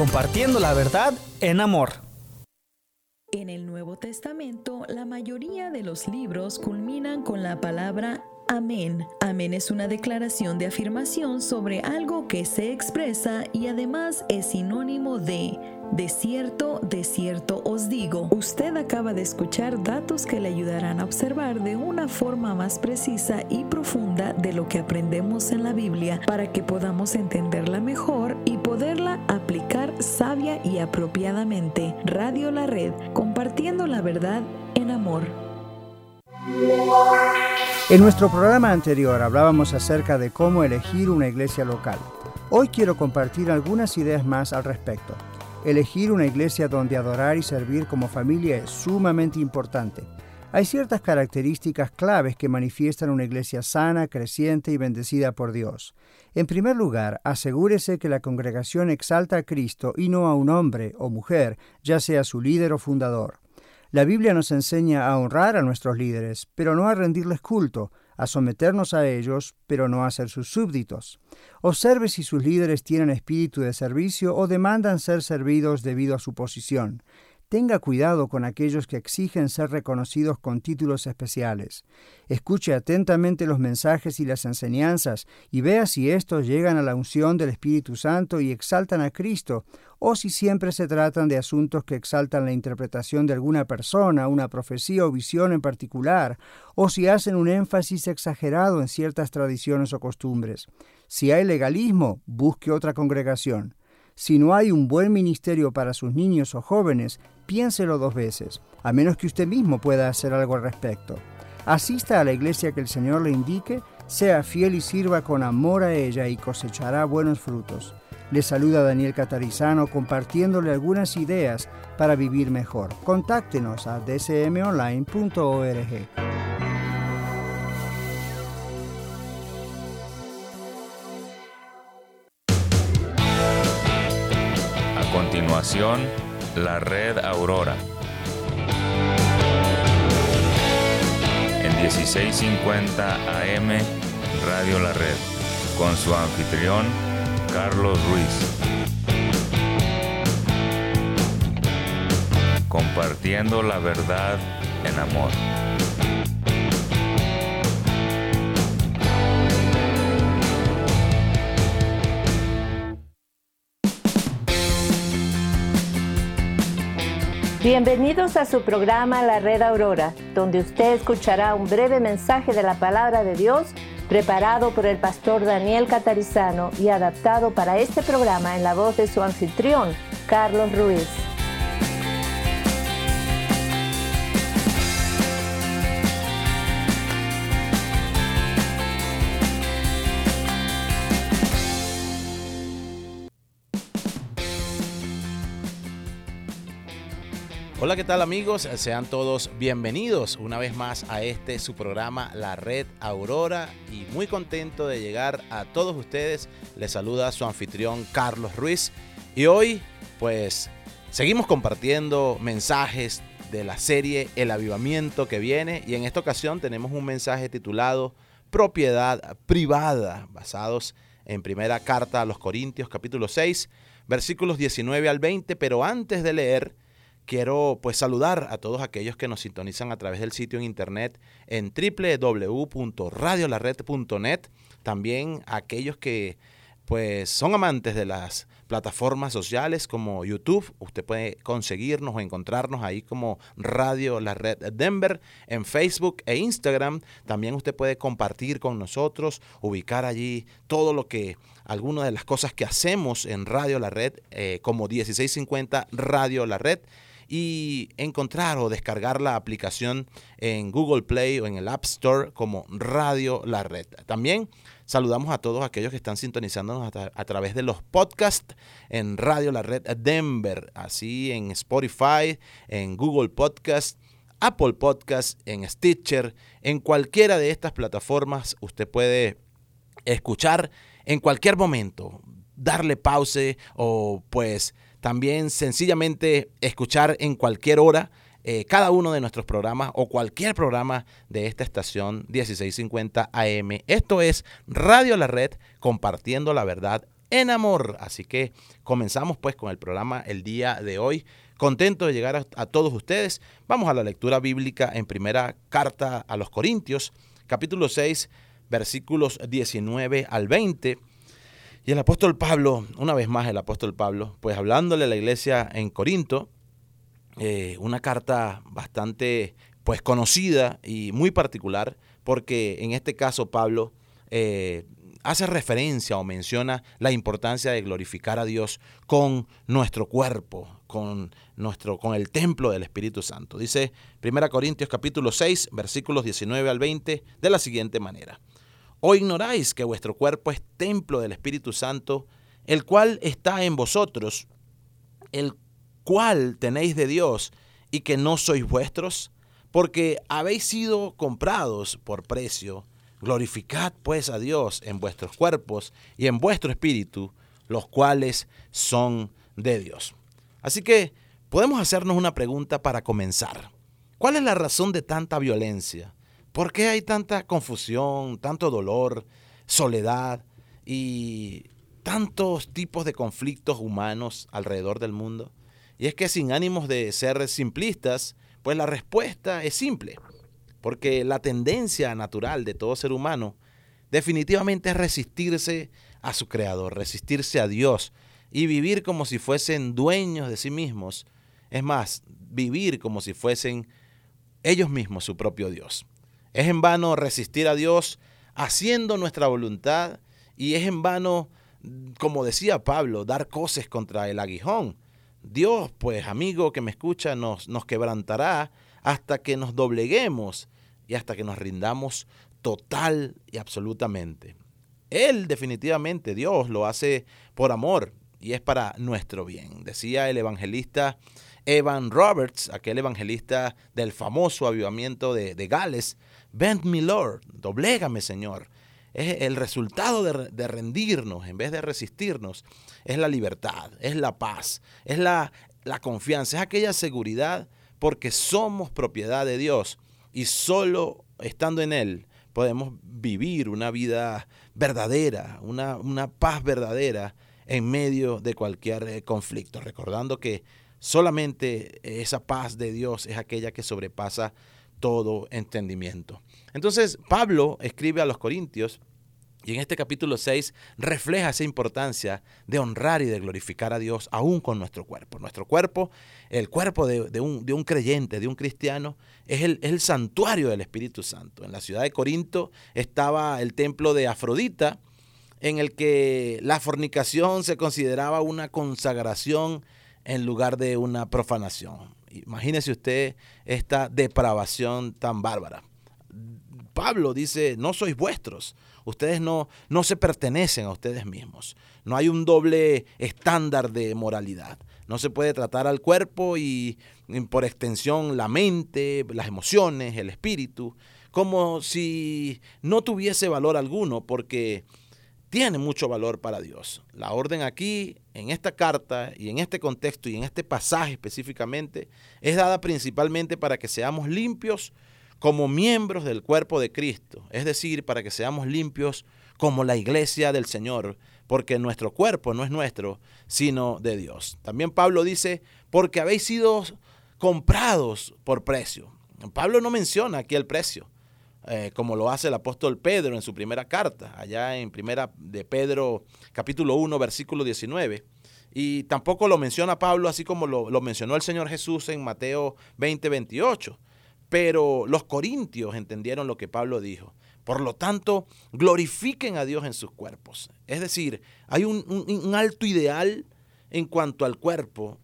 compartiendo la verdad en amor. En el Nuevo Testamento, la mayoría de los libros culminan con la palabra Amén. Amén es una declaración de afirmación sobre algo que se expresa y además es sinónimo de de cierto, de cierto os digo. Usted acaba de escuchar datos que le ayudarán a observar de una forma más precisa y profunda de lo que aprendemos en la Biblia para que podamos entenderla mejor y poderla aplicar sabia y apropiadamente. Radio La Red, compartiendo la verdad en amor. En nuestro programa anterior hablábamos acerca de cómo elegir una iglesia local. Hoy quiero compartir algunas ideas más al respecto. Elegir una iglesia donde adorar y servir como familia es sumamente importante. Hay ciertas características claves que manifiestan una iglesia sana, creciente y bendecida por Dios. En primer lugar, asegúrese que la congregación exalta a Cristo y no a un hombre o mujer, ya sea su líder o fundador. La Biblia nos enseña a honrar a nuestros líderes, pero no a rendirles culto, a someternos a ellos, pero no a ser sus súbditos. Observe si sus líderes tienen espíritu de servicio o demandan ser servidos debido a su posición. Tenga cuidado con aquellos que exigen ser reconocidos con títulos especiales. Escuche atentamente los mensajes y las enseñanzas y vea si estos llegan a la unción del Espíritu Santo y exaltan a Cristo, o si siempre se tratan de asuntos que exaltan la interpretación de alguna persona, una profecía o visión en particular, o si hacen un énfasis exagerado en ciertas tradiciones o costumbres. Si hay legalismo, busque otra congregación. Si no hay un buen ministerio para sus niños o jóvenes, piénselo dos veces, a menos que usted mismo pueda hacer algo al respecto. Asista a la iglesia que el Señor le indique, sea fiel y sirva con amor a ella y cosechará buenos frutos. Le saluda Daniel Catarizano compartiéndole algunas ideas para vivir mejor. Contáctenos a dcmonline.org. la red Aurora. En 1650 AM, Radio La Red, con su anfitrión, Carlos Ruiz. Compartiendo la verdad en amor. Bienvenidos a su programa La Red Aurora, donde usted escuchará un breve mensaje de la palabra de Dios preparado por el pastor Daniel Catarizano y adaptado para este programa en la voz de su anfitrión, Carlos Ruiz. Hola, ¿qué tal amigos? Sean todos bienvenidos una vez más a este su programa La Red Aurora y muy contento de llegar a todos ustedes. Les saluda su anfitrión Carlos Ruiz y hoy pues seguimos compartiendo mensajes de la serie El Avivamiento que viene y en esta ocasión tenemos un mensaje titulado Propiedad privada basados en primera carta a los Corintios capítulo 6 versículos 19 al 20 pero antes de leer quiero pues saludar a todos aquellos que nos sintonizan a través del sitio en internet en www.radiolared.net, también aquellos que pues son amantes de las plataformas sociales como YouTube. Usted puede conseguirnos o encontrarnos ahí como Radio La Red Denver en Facebook e Instagram. También usted puede compartir con nosotros, ubicar allí todo lo que, algunas de las cosas que hacemos en Radio La Red, eh, como 1650 Radio La Red y encontrar o descargar la aplicación en Google Play o en el App Store como Radio La Red. También saludamos a todos aquellos que están sintonizándonos a, través de los podcasts en Radio La Red Denver, así en Spotify, en Google Podcast. Apple Podcast, en Stitcher, en cualquiera de estas plataformas usted puede escuchar en cualquier momento, darle pause o pues también sencillamente escuchar en cualquier hora eh, cada uno de nuestros programas o cualquier programa de esta estación 1650 AM. Esto es Radio La Red compartiendo la verdad en amor. Así que comenzamos pues con el programa el día de hoy. Contento de llegar a, a todos ustedes. Vamos a la lectura bíblica en primera carta a los Corintios, capítulo 6, versículos 19 al 20. Y el apóstol Pablo, una vez más el apóstol Pablo, pues hablándole a la iglesia en Corinto, eh, una carta bastante pues conocida y muy particular, porque en este caso Pablo eh, hace referencia o menciona la importancia de glorificar a Dios con nuestro cuerpo, con, nuestro, con el templo del Espíritu Santo. Dice 1 Corintios capítulo 6, versículos 19 al 20, de la siguiente manera. ¿O ignoráis que vuestro cuerpo es templo del Espíritu Santo, el cual está en vosotros, el cual tenéis de Dios, y que no sois vuestros? Porque habéis sido comprados por precio. Glorificad pues a Dios en vuestros cuerpos y en vuestro espíritu, los cuales son de Dios. Así que podemos hacernos una pregunta para comenzar. ¿Cuál es la razón de tanta violencia? ¿Por qué hay tanta confusión, tanto dolor, soledad y tantos tipos de conflictos humanos alrededor del mundo? Y es que sin ánimos de ser simplistas, pues la respuesta es simple, porque la tendencia natural de todo ser humano definitivamente es resistirse a su creador, resistirse a Dios y vivir como si fuesen dueños de sí mismos. Es más, vivir como si fuesen ellos mismos su propio Dios. Es en vano resistir a Dios haciendo nuestra voluntad y es en vano, como decía Pablo, dar cosas contra el aguijón. Dios, pues amigo que me escucha, nos, nos quebrantará hasta que nos dobleguemos y hasta que nos rindamos total y absolutamente. Él definitivamente, Dios, lo hace por amor y es para nuestro bien. Decía el evangelista Evan Roberts, aquel evangelista del famoso avivamiento de, de Gales, Bend me Lord, doblégame Señor. Es el resultado de, rendirnos en vez de resistirnos. Es la libertad, es la paz, es la, confianza, es aquella seguridad porque somos propiedad de Dios y solo estando en Él podemos vivir una vida verdadera, una, una paz verdadera en medio de cualquier eh, conflicto, recordando que solamente esa paz de Dios es aquella que sobrepasa todo entendimiento. Entonces, Pablo escribe a los Corintios y en este capítulo 6 refleja esa importancia de honrar y de glorificar a Dios aún con nuestro cuerpo. Nuestro cuerpo, el cuerpo de, un, creyente, de un cristiano, es el, es el santuario del Espíritu Santo. En la ciudad de Corinto estaba el templo de Afrodita, en el que la fornicación se consideraba una consagración en lugar de una profanación. Imagínese usted esta depravación tan bárbara. Pablo dice, no sois vuestros, ustedes no, no se pertenecen a ustedes mismos. No hay un doble estándar de moralidad. No se puede tratar al cuerpo y, y por extensión la mente, las emociones, el espíritu, como si no tuviese valor alguno, porque tiene mucho valor para Dios. La orden aquí, en esta carta y en este contexto y en este pasaje específicamente, es dada principalmente para que seamos limpios como miembros del cuerpo de Cristo, es decir, para que seamos limpios como la iglesia del Señor, porque nuestro cuerpo no es nuestro, sino de Dios. También Pablo dice, porque habéis sido comprados por precio. Pablo no menciona aquí el precio. Eh, como lo hace el apóstol Pedro en su primera carta, allá en primera de Pedro capítulo 1 versículo 19. Y tampoco lo menciona Pablo así como lo, lo mencionó el Señor Jesús en Mateo 20, 28. Pero los corintios entendieron lo que Pablo dijo. Por lo tanto, glorifiquen a Dios en sus cuerpos. Es decir, hay un, un, alto ideal en cuanto al cuerpo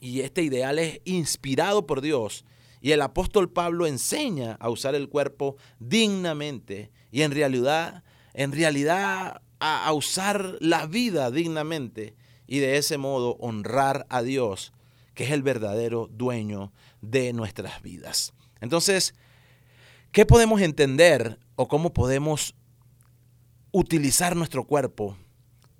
y este ideal es inspirado por Dios. Y el apóstol Pablo enseña a usar el cuerpo dignamente y en realidad, en realidad a, usar la vida dignamente y de ese modo honrar a Dios, que es el verdadero dueño de nuestras vidas. Entonces, ¿qué podemos entender o cómo podemos utilizar nuestro cuerpo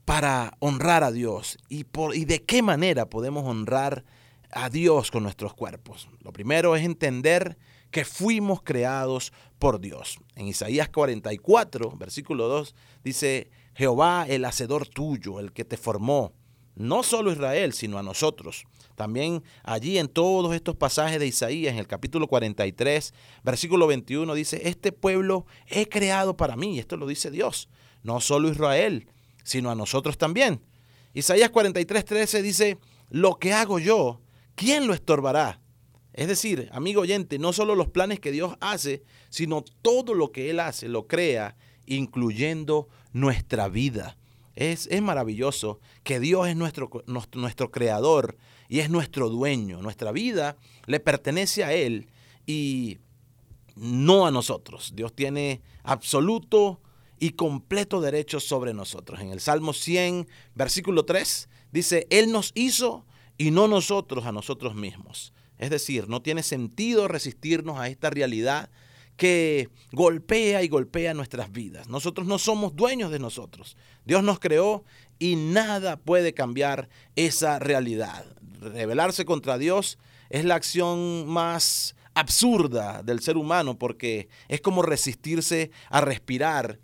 para honrar a Dios? ¿Y, por, y de qué manera podemos honrar a Dios con nuestros cuerpos? Lo primero es entender que fuimos creados por Dios. En Isaías 44, versículo 2, dice, Jehová el hacedor tuyo, el que te formó, no solo Israel, sino a nosotros. También allí en todos estos pasajes de Isaías, en el capítulo 43, versículo 21, dice, este pueblo he creado para mí, esto lo dice Dios, no solo Israel, sino a nosotros también. Isaías 43, 13 dice, lo que hago yo, ¿quién lo estorbará? Es decir, amigo oyente, no solo los planes que Dios hace, sino todo lo que Él hace, lo crea, incluyendo nuestra vida. Es, maravilloso que Dios es nuestro, nuestro creador y es nuestro dueño. Nuestra vida le pertenece a Él y no a nosotros. Dios tiene absoluto y completo derecho sobre nosotros. En el Salmo 100, versículo 3, dice, Él nos hizo y no nosotros a nosotros mismos. Es decir, no tiene sentido resistirnos a esta realidad que golpea y golpea nuestras vidas. Nosotros no somos dueños de nosotros. Dios nos creó y nada puede cambiar esa realidad. Rebelarse contra Dios es la acción más absurda del ser humano porque es como resistirse a respirar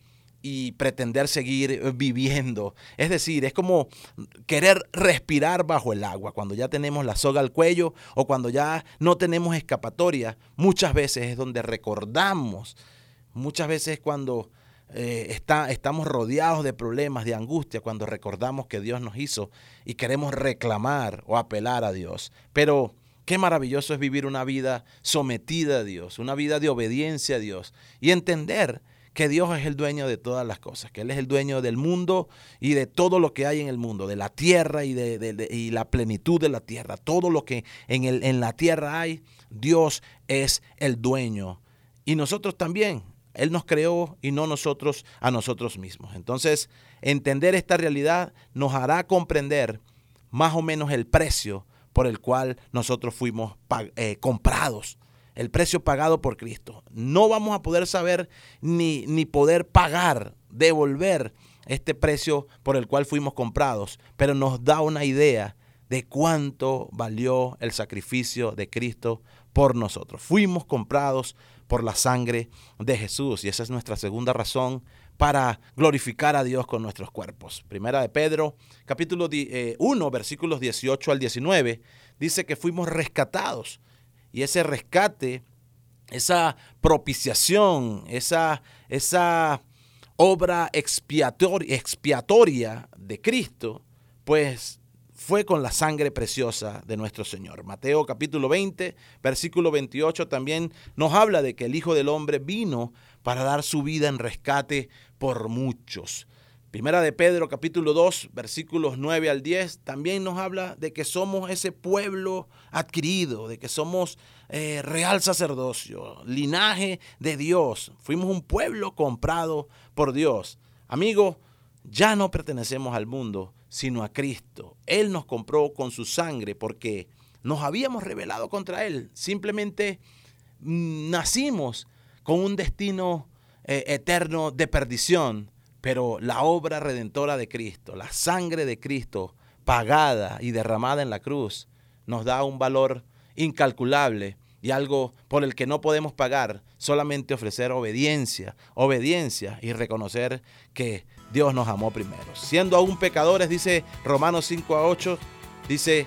y pretender seguir eh, viviendo. Es decir, es como querer respirar bajo el agua cuando ya tenemos la soga al cuello o cuando ya no tenemos escapatoria. Muchas veces es donde recordamos, muchas veces cuando eh, está, estamos rodeados de problemas, de angustia, cuando recordamos que Dios nos hizo y queremos reclamar o apelar a Dios. Pero Qué maravilloso es vivir una vida sometida a Dios, una vida de obediencia a Dios y entender que Dios es el dueño de todas las cosas, que Él es el dueño del mundo y de todo lo que hay en el mundo, de la tierra y de, la plenitud de la tierra. Todo lo que en la tierra hay, Dios es el dueño. Y nosotros también, Él nos creó y no nosotros a nosotros mismos. Entonces, entender esta realidad nos hará comprender más o menos el precio por el cual nosotros fuimos eh, comprados el precio pagado por Cristo. No vamos a poder saber ni, ni poder pagar, devolver este precio por el cual fuimos comprados, pero nos da una idea de cuánto valió el sacrificio de Cristo por nosotros. Fuimos comprados por la sangre de Jesús y esa es nuestra segunda razón para glorificar a Dios con nuestros cuerpos. Primera de Pedro, capítulo 1, eh, versículos 18 al 19, dice que fuimos rescatados y ese rescate, esa propiciación, esa, esa obra expiatoria, expiatoria de Cristo, pues fue con la sangre preciosa de nuestro Señor. Mateo capítulo 20, versículo 28 también nos habla de que el Hijo del Hombre vino para dar su vida en rescate por muchos. Primera de Pedro capítulo 2 versículos 9 al 10 también nos habla de que somos ese pueblo adquirido, de que somos eh, real sacerdocio, linaje de Dios. Fuimos un pueblo comprado por Dios. Amigo, ya no pertenecemos al mundo, sino a Cristo. Él nos compró con su sangre porque nos habíamos rebelado contra Él. Simplemente mm, nacimos con un destino eh, eterno de perdición pero la obra redentora de Cristo, la sangre de Cristo pagada y derramada en la cruz, nos da un valor incalculable y algo por el que no podemos pagar, solamente ofrecer obediencia, obediencia y reconocer que Dios nos amó primero. Siendo aún pecadores, dice Romanos 5 a 8, dice,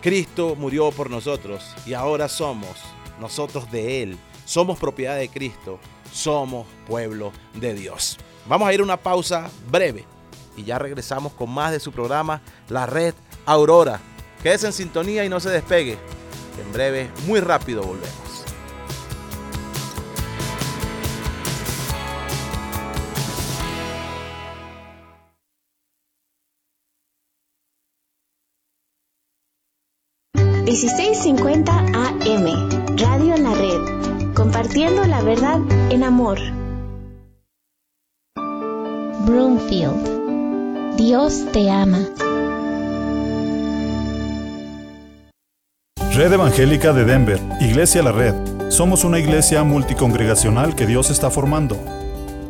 Cristo murió por nosotros y ahora somos nosotros de Él, somos propiedad de Cristo, somos pueblo de Dios. Vamos a ir a una pausa breve y ya regresamos con más de su programa La Red Aurora. Quédese en sintonía y no se despegue. En breve, muy rápido volvemos. ...1650 AM... Radio en la Red... ...compartiendo la verdad en amor... Broomfield... Dios te ama... Red Evangélica de Denver, Iglesia La Red. Somos una iglesia multicongregacional que Dios está formando.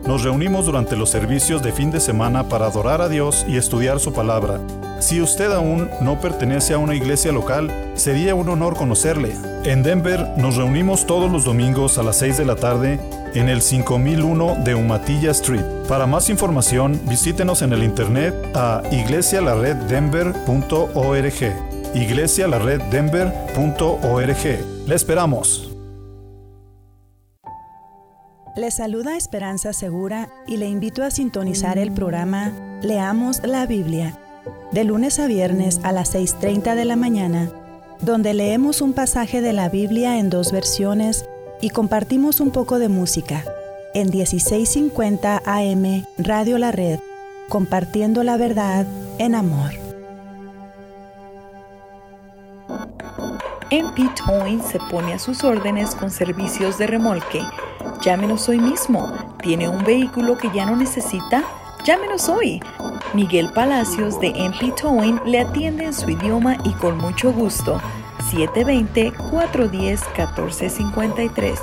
Nos reunimos durante los servicios de fin de semana para adorar a Dios y estudiar su palabra. Si usted aún no pertenece a una iglesia local, sería un honor conocerle. En Denver nos reunimos todos los domingos a las 6 de la tarde en el 5001 de Umatilla Street. Para más información, visítenos en el internet a iglesialareddenver.org iglesialareddenver.org. Le esperamos. Le saluda Esperanza Segura y le invito a sintonizar el programa Leamos la Biblia, de lunes a viernes a las 6.30 de la mañana, donde leemos un pasaje de la Biblia en dos versiones y compartimos un poco de música. En 1650 AM Radio La Red, compartiendo la verdad en amor. MP Towing se pone a sus órdenes con servicios de remolque. Llámenos hoy mismo. ¿Tiene un vehículo que ya no necesita? Llámenos hoy. Miguel Palacios de MP Towing le atiende en su idioma y con mucho gusto. 720-410-1453.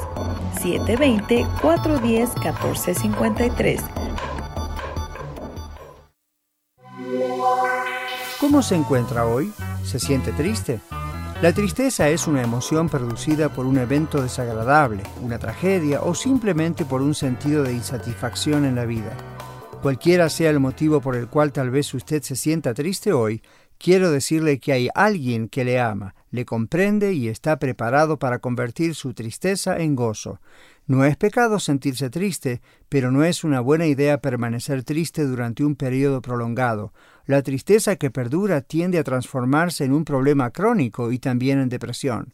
720-410-1453. ¿Cómo se encuentra hoy? ¿Se siente triste? La tristeza es una emoción producida por un evento desagradable, una tragedia o simplemente por un sentido de insatisfacción en la vida. Cualquiera sea el motivo por el cual tal vez usted se sienta triste hoy, quiero decirle que hay alguien que le ama, le comprende y está preparado para convertir su tristeza en gozo. No es pecado sentirse triste, pero no es una buena idea permanecer triste durante un periodo prolongado. La tristeza que perdura tiende a transformarse en un problema crónico y también en depresión.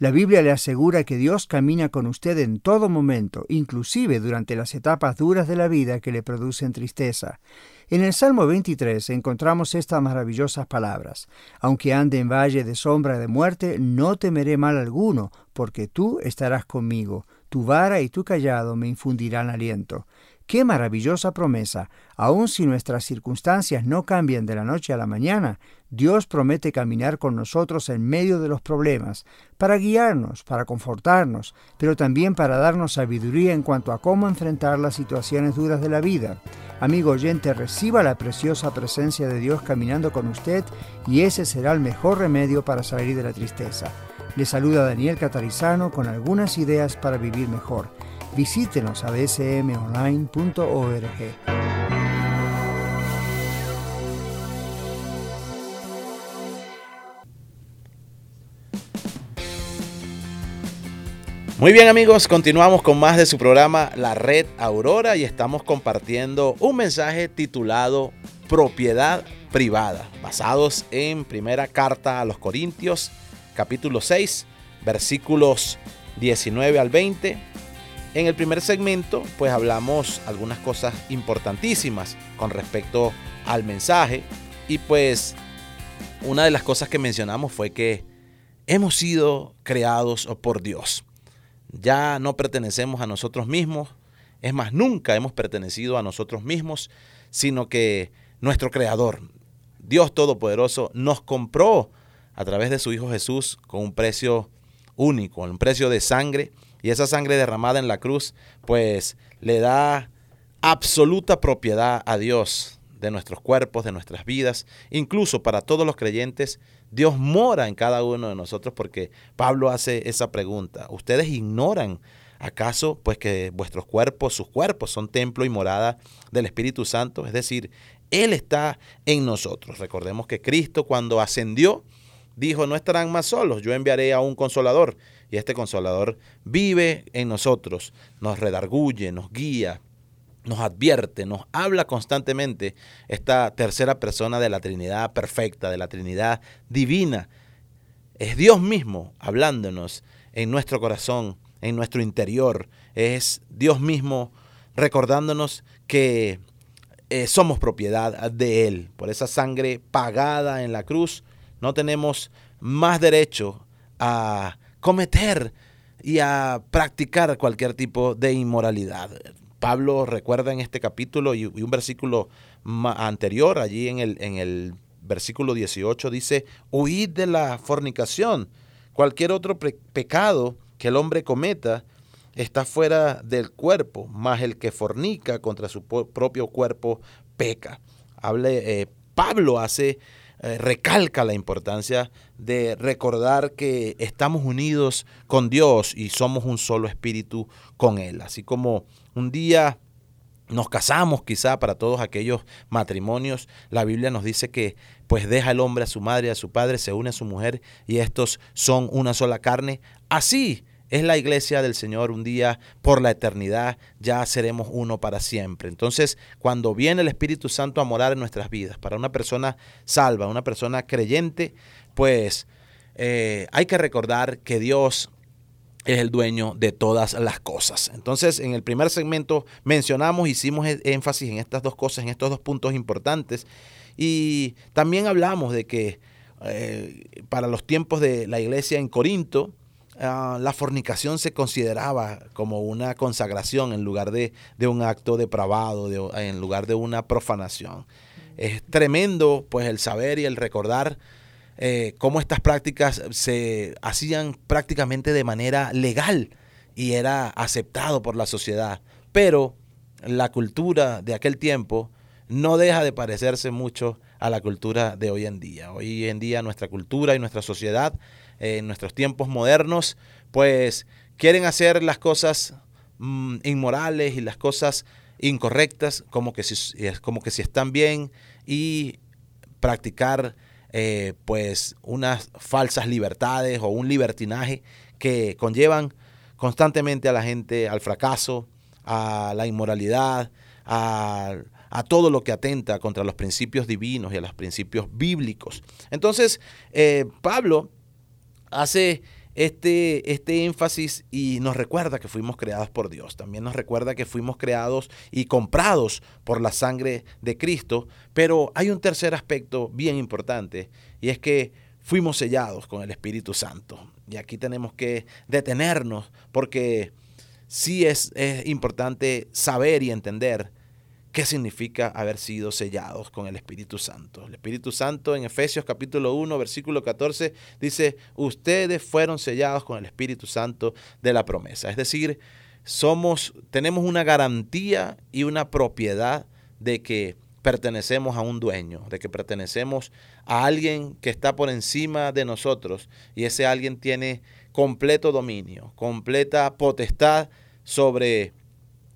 La Biblia le asegura que Dios camina con usted en todo momento, inclusive durante las etapas duras de la vida que le producen tristeza. En el Salmo 23 encontramos estas maravillosas palabras. Aunque ande en valle de sombra de muerte, no temeré mal alguno, porque tú estarás conmigo. Tu vara y tu callado me infundirán aliento. Qué maravillosa promesa. Aun si nuestras circunstancias no cambian de la noche a la mañana, Dios promete caminar con nosotros en medio de los problemas, para guiarnos, para confortarnos, pero también para darnos sabiduría en cuanto a cómo enfrentar las situaciones duras de la vida. Amigo oyente, reciba la preciosa presencia de Dios caminando con usted y ese será el mejor remedio para salir de la tristeza. Le saluda Daniel Catarizano con algunas ideas para vivir mejor. Visítenos a dsmonline.org. Muy bien amigos, continuamos con más de su programa La Red Aurora y estamos compartiendo un mensaje titulado Propiedad Privada, basados en primera carta a los Corintios, capítulo 6, versículos 19 al 20 en el primer segmento, pues hablamos algunas cosas importantísimas con respecto al mensaje y pues una de las cosas que mencionamos fue que hemos sido creados por Dios. Ya no pertenecemos a nosotros mismos, es más, nunca hemos pertenecido a nosotros mismos, sino que nuestro Creador, Dios Todopoderoso, nos compró a través de su Hijo Jesús con un precio único, un precio de sangre. Y esa sangre derramada en la cruz, pues le da absoluta propiedad a Dios de nuestros cuerpos, de nuestras vidas. Incluso para todos los creyentes, Dios mora en cada uno de nosotros porque Pablo hace esa pregunta. ¿Ustedes ignoran acaso pues que vuestros cuerpos, sus cuerpos son templo y morada del Espíritu Santo? Es decir, Él está en nosotros. Recordemos que Cristo cuando ascendió dijo, no estarán más solos, yo enviaré a un consolador y este consolador vive en nosotros, nos redarguye, nos guía, nos advierte, nos habla constantemente esta tercera persona de la Trinidad perfecta, de la Trinidad divina. Es Dios mismo hablándonos en nuestro corazón, en nuestro interior. Es Dios mismo recordándonos que eh, somos propiedad de Él. Por esa sangre pagada en la cruz, no tenemos más derecho a cometer y a practicar cualquier tipo de inmoralidad. Pablo recuerda en este capítulo y, un versículo anterior, allí en el, en el versículo 18, dice, huid de la fornicación. Cualquier otro pecado que el hombre cometa está fuera del cuerpo, más el que fornica contra su propio cuerpo peca. Eh, Pablo hace, eh, recalca la importancia de recordar que estamos unidos con Dios y somos un solo espíritu con Él. Así como un día nos casamos quizá para todos aquellos matrimonios. La Biblia nos dice que pues deja el hombre a su madre a su padre, se une a su mujer y estos son una sola carne. Así es la iglesia del Señor un día por la eternidad, ya seremos uno para siempre. Entonces, cuando viene el Espíritu Santo a morar en nuestras vidas, para una persona salva, una persona creyente, pues eh, hay que recordar que Dios es el dueño de todas las cosas. Entonces, en el primer segmento mencionamos, hicimos e-, énfasis en estas dos cosas, en estos dos puntos importantes. Y también hablamos de que eh, para los tiempos de la iglesia en Corinto, ah, la fornicación se consideraba como una consagración en lugar de, un acto depravado, en lugar de una profanación. Es tremendo pues el saber y el recordar eh, cómo estas prácticas se hacían prácticamente de manera legal y era aceptado por la sociedad. Pero la cultura de aquel tiempo no deja de parecerse mucho a la cultura de hoy en día. Hoy en día nuestra cultura y nuestra sociedad, en nuestros tiempos modernos, pues quieren hacer las cosas mm, inmorales y las cosas incorrectas como que, si, como que si están bien y practicar eh, pues unas falsas libertades o un libertinaje que conllevan constantemente a la gente al fracaso, a la inmoralidad, a, todo lo que atenta contra los principios divinos y a los principios bíblicos. Entonces, eh, Pablo hace este, este énfasis y nos recuerda que fuimos creados por Dios. También nos recuerda que fuimos creados y comprados por la sangre de Cristo. Pero hay un tercer aspecto bien importante y es que fuimos sellados con el Espíritu Santo. Y aquí tenemos que detenernos porque sí es, es importante saber y entender ¿Qué significa haber sido sellados con el Espíritu Santo? El Espíritu Santo en Efesios capítulo 1, versículo 14 dice, ustedes fueron sellados con el Espíritu Santo de la promesa. Es decir, somos, tenemos una garantía y una propiedad de que pertenecemos a un dueño, de que pertenecemos a alguien que está por encima de nosotros y ese alguien tiene completo dominio, completa potestad sobre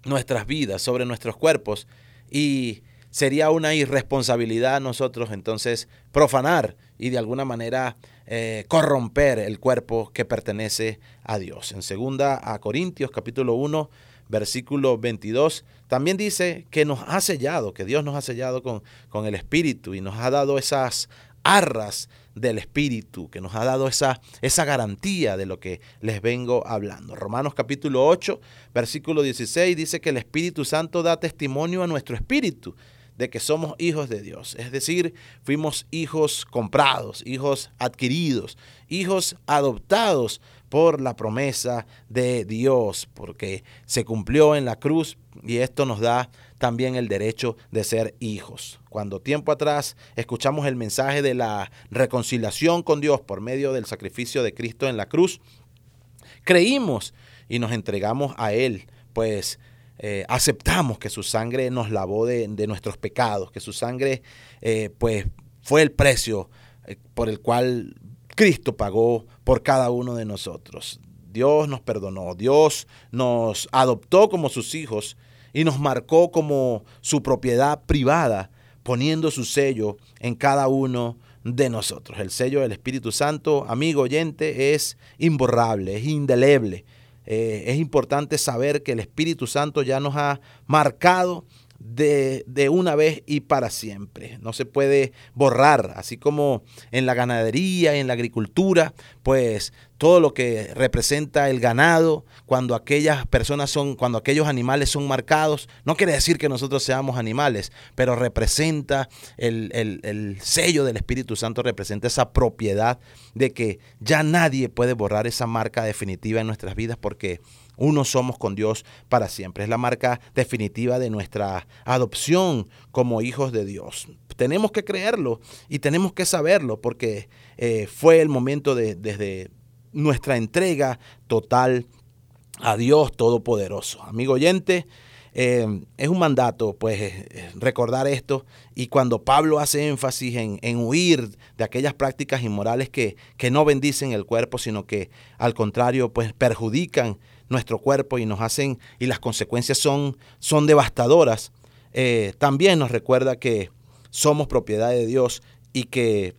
nuestras vidas, sobre nuestros cuerpos y sería una irresponsabilidad nosotros entonces profanar y de alguna manera eh, corromper el cuerpo que pertenece a Dios. En segunda a Corintios capítulo 1 versículo 22 también dice que nos ha sellado, que Dios nos ha sellado con, con el Espíritu y nos ha dado esas arras del Espíritu, que nos ha dado esa, esa garantía de lo que les vengo hablando. Romanos capítulo 8, versículo 16 dice que el Espíritu Santo da testimonio a nuestro espíritu de que somos hijos de Dios. Es decir, fuimos hijos comprados, hijos adquiridos, hijos adoptados por la promesa de Dios, porque se cumplió en la cruz y esto nos da también el derecho de ser hijos. Cuando tiempo atrás escuchamos el mensaje de la reconciliación con Dios por medio del sacrificio de Cristo en la cruz, creímos y nos entregamos a Él, pues eh, aceptamos que su sangre nos lavó de, nuestros pecados, que su sangre eh, pues fue el precio eh, por el cual Cristo pagó por cada uno de nosotros. Dios nos perdonó, Dios nos adoptó como sus hijos y nos marcó como su propiedad privada, poniendo su sello en cada uno de nosotros. El sello del Espíritu Santo, amigo oyente, es imborrable, es indeleble. eh, es importante saber que el Espíritu Santo ya nos ha marcado de, de, una vez y para siempre. No se puede borrar, así como en la ganadería, en la agricultura, pues todo lo que representa el ganado, cuando aquellas personas son, cuando aquellos animales son marcados, no quiere decir que nosotros seamos animales, pero representa el, el, el sello del Espíritu Santo, representa esa propiedad de que ya nadie puede borrar esa marca definitiva en nuestras vidas porque uno somos con Dios para siempre. Es la marca definitiva de nuestra adopción como hijos de Dios. Tenemos que creerlo y tenemos que saberlo porque eh, fue el momento de, desde nuestra entrega total a Dios Todopoderoso. Amigo oyente, eh, es un mandato, pues, eh, recordar esto. Y cuando Pablo hace énfasis en, en huir de aquellas prácticas inmorales que, que, no bendicen el cuerpo, sino que al contrario, pues, perjudican nuestro cuerpo y nos hacen, y las consecuencias son, son devastadoras, eh, también nos recuerda que somos propiedad de Dios y que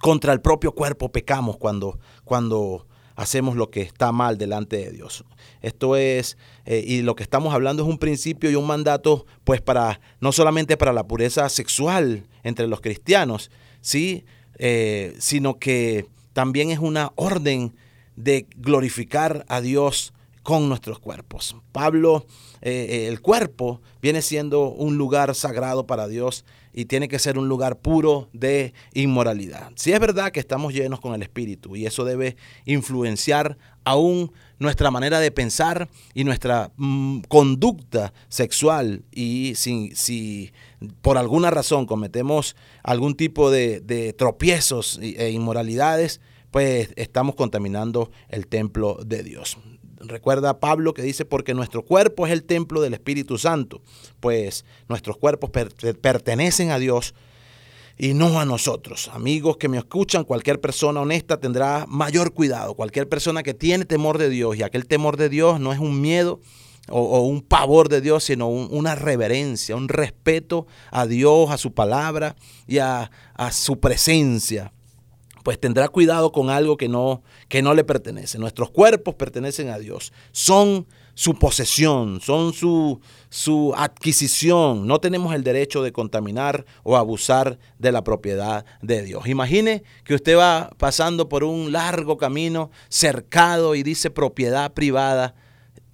contra el propio cuerpo pecamos cuando, cuando hacemos lo que está mal delante de Dios. Esto es, eh, y lo que estamos hablando es un principio y un mandato, pues para, no solamente para la pureza sexual entre los cristianos, ¿sí? Eh, sino que también es una orden de glorificar a Dios con nuestros cuerpos. Pablo, eh, el cuerpo viene siendo un lugar sagrado para Dios y tiene que ser un lugar puro de inmoralidad. Si es verdad que estamos llenos con el Espíritu y eso debe influenciar aún nuestra manera de pensar y nuestra mm, conducta sexual y si, por alguna razón cometemos algún tipo de tropiezos e inmoralidades, pues estamos contaminando el templo de Dios. Recuerda Pablo que dice, porque nuestro cuerpo es el templo del Espíritu Santo, pues nuestros cuerpos pertenecen a Dios y no a nosotros. Amigos que me escuchan, cualquier persona honesta tendrá mayor cuidado. Cualquier persona que tiene temor de Dios, y aquel temor de Dios no es un miedo o, un pavor de Dios, sino un, una reverencia, un respeto a Dios, a su palabra y a su presencia pues tendrá cuidado con algo que no, que no le pertenece. Nuestros cuerpos pertenecen a Dios, son su posesión, son su, su adquisición. No tenemos el derecho de contaminar o abusar de la propiedad de Dios. Imagine que usted va pasando por un largo camino cercado y dice propiedad privada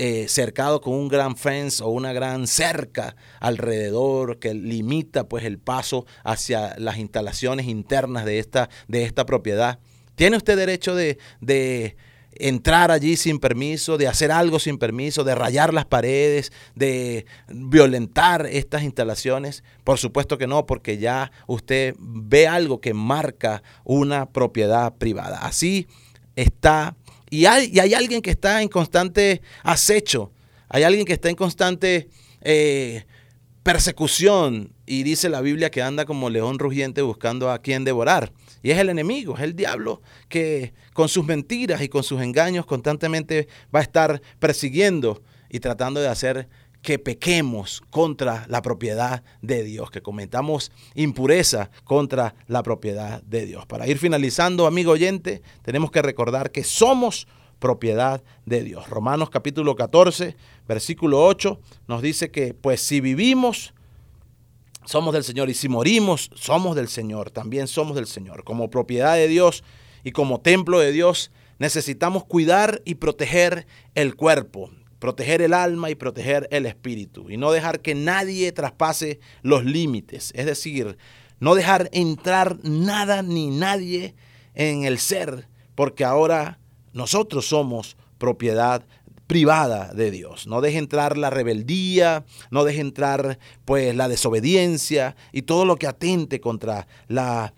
eh, cercado con un gran fence o una gran cerca alrededor que limita pues el paso hacia las instalaciones internas de esta, de esta propiedad. ¿Tiene usted derecho de, de entrar allí sin permiso, de hacer algo sin permiso, de rayar las paredes, de violentar estas instalaciones? Por supuesto que no, porque ya usted ve algo que marca una propiedad privada. Así está y hay, hay alguien que está en constante acecho, hay alguien que está en constante eh, persecución y dice la Biblia que anda como león rugiente buscando a quien devorar. Y es el enemigo, es el diablo que con sus mentiras y con sus engaños constantemente va a estar persiguiendo y tratando de hacer que pequemos contra la propiedad de Dios, que cometamos impureza contra la propiedad de Dios. Para ir finalizando, amigo oyente, tenemos que recordar que somos propiedad de Dios. Romanos capítulo 14, versículo 8 nos dice que pues si vivimos, somos del Señor y si morimos, somos del Señor, también somos del Señor. Como propiedad de Dios y como templo de Dios, necesitamos cuidar y proteger el cuerpo proteger el alma y proteger el espíritu y no dejar que nadie traspase los límites, es decir, no dejar entrar nada ni nadie en el ser, porque ahora nosotros somos propiedad privada de Dios. No deje entrar la rebeldía, no deje entrar pues la desobediencia y todo lo que atente contra la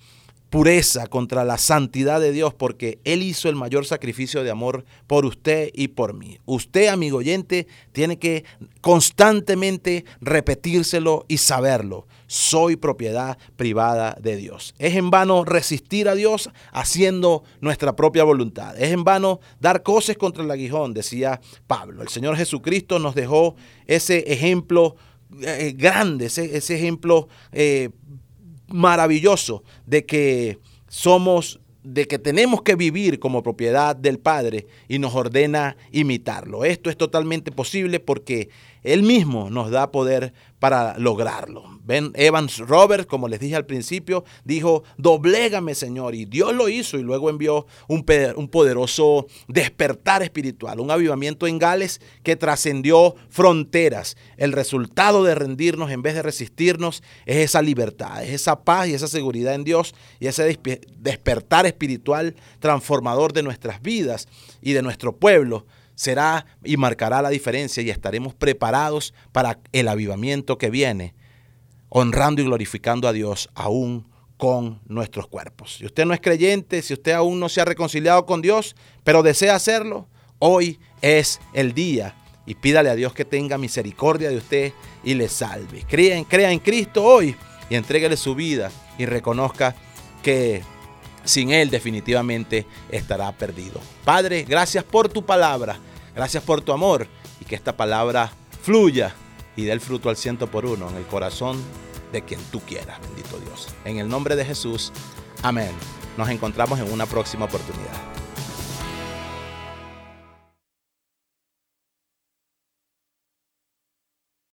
pureza, contra la santidad de Dios, porque Él hizo el mayor sacrificio de amor por usted y por mí. Usted, amigo oyente, tiene que constantemente repetírselo y saberlo. Soy propiedad privada de Dios. Es en vano resistir a Dios haciendo nuestra propia voluntad. Es en vano dar cosas contra el aguijón, decía Pablo. El Señor Jesucristo nos dejó ese ejemplo eh, grande, ese, ese ejemplo eh, maravilloso de que somos de que tenemos que vivir como propiedad del Padre y nos ordena imitarlo. Esto es totalmente posible porque Él mismo nos da poder para lograrlo. Ben Evans Robert, como les dije al principio, dijo, doblégame Señor, y Dios lo hizo y luego envió un, un poderoso despertar espiritual, un avivamiento en Gales que trascendió fronteras. El resultado de rendirnos en vez de resistirnos es esa libertad, es esa paz y esa seguridad en Dios y ese despertar espiritual transformador de nuestras vidas y de nuestro pueblo será y marcará la diferencia y estaremos preparados para el avivamiento que viene, honrando y glorificando a Dios aún con nuestros cuerpos. Si usted no es creyente, si usted aún no se ha reconciliado con Dios, pero desea hacerlo, hoy es el día y pídale a Dios que tenga misericordia de usted y le salve. Crea en, crea en Cristo hoy y entréguele su vida y reconozca que sin Él definitivamente estará perdido. Padre, gracias por tu palabra. Gracias por tu amor y que esta palabra fluya y dé el fruto al ciento por uno en el corazón de quien tú quieras, bendito Dios. En el nombre de Jesús, amén. Nos encontramos en una próxima oportunidad.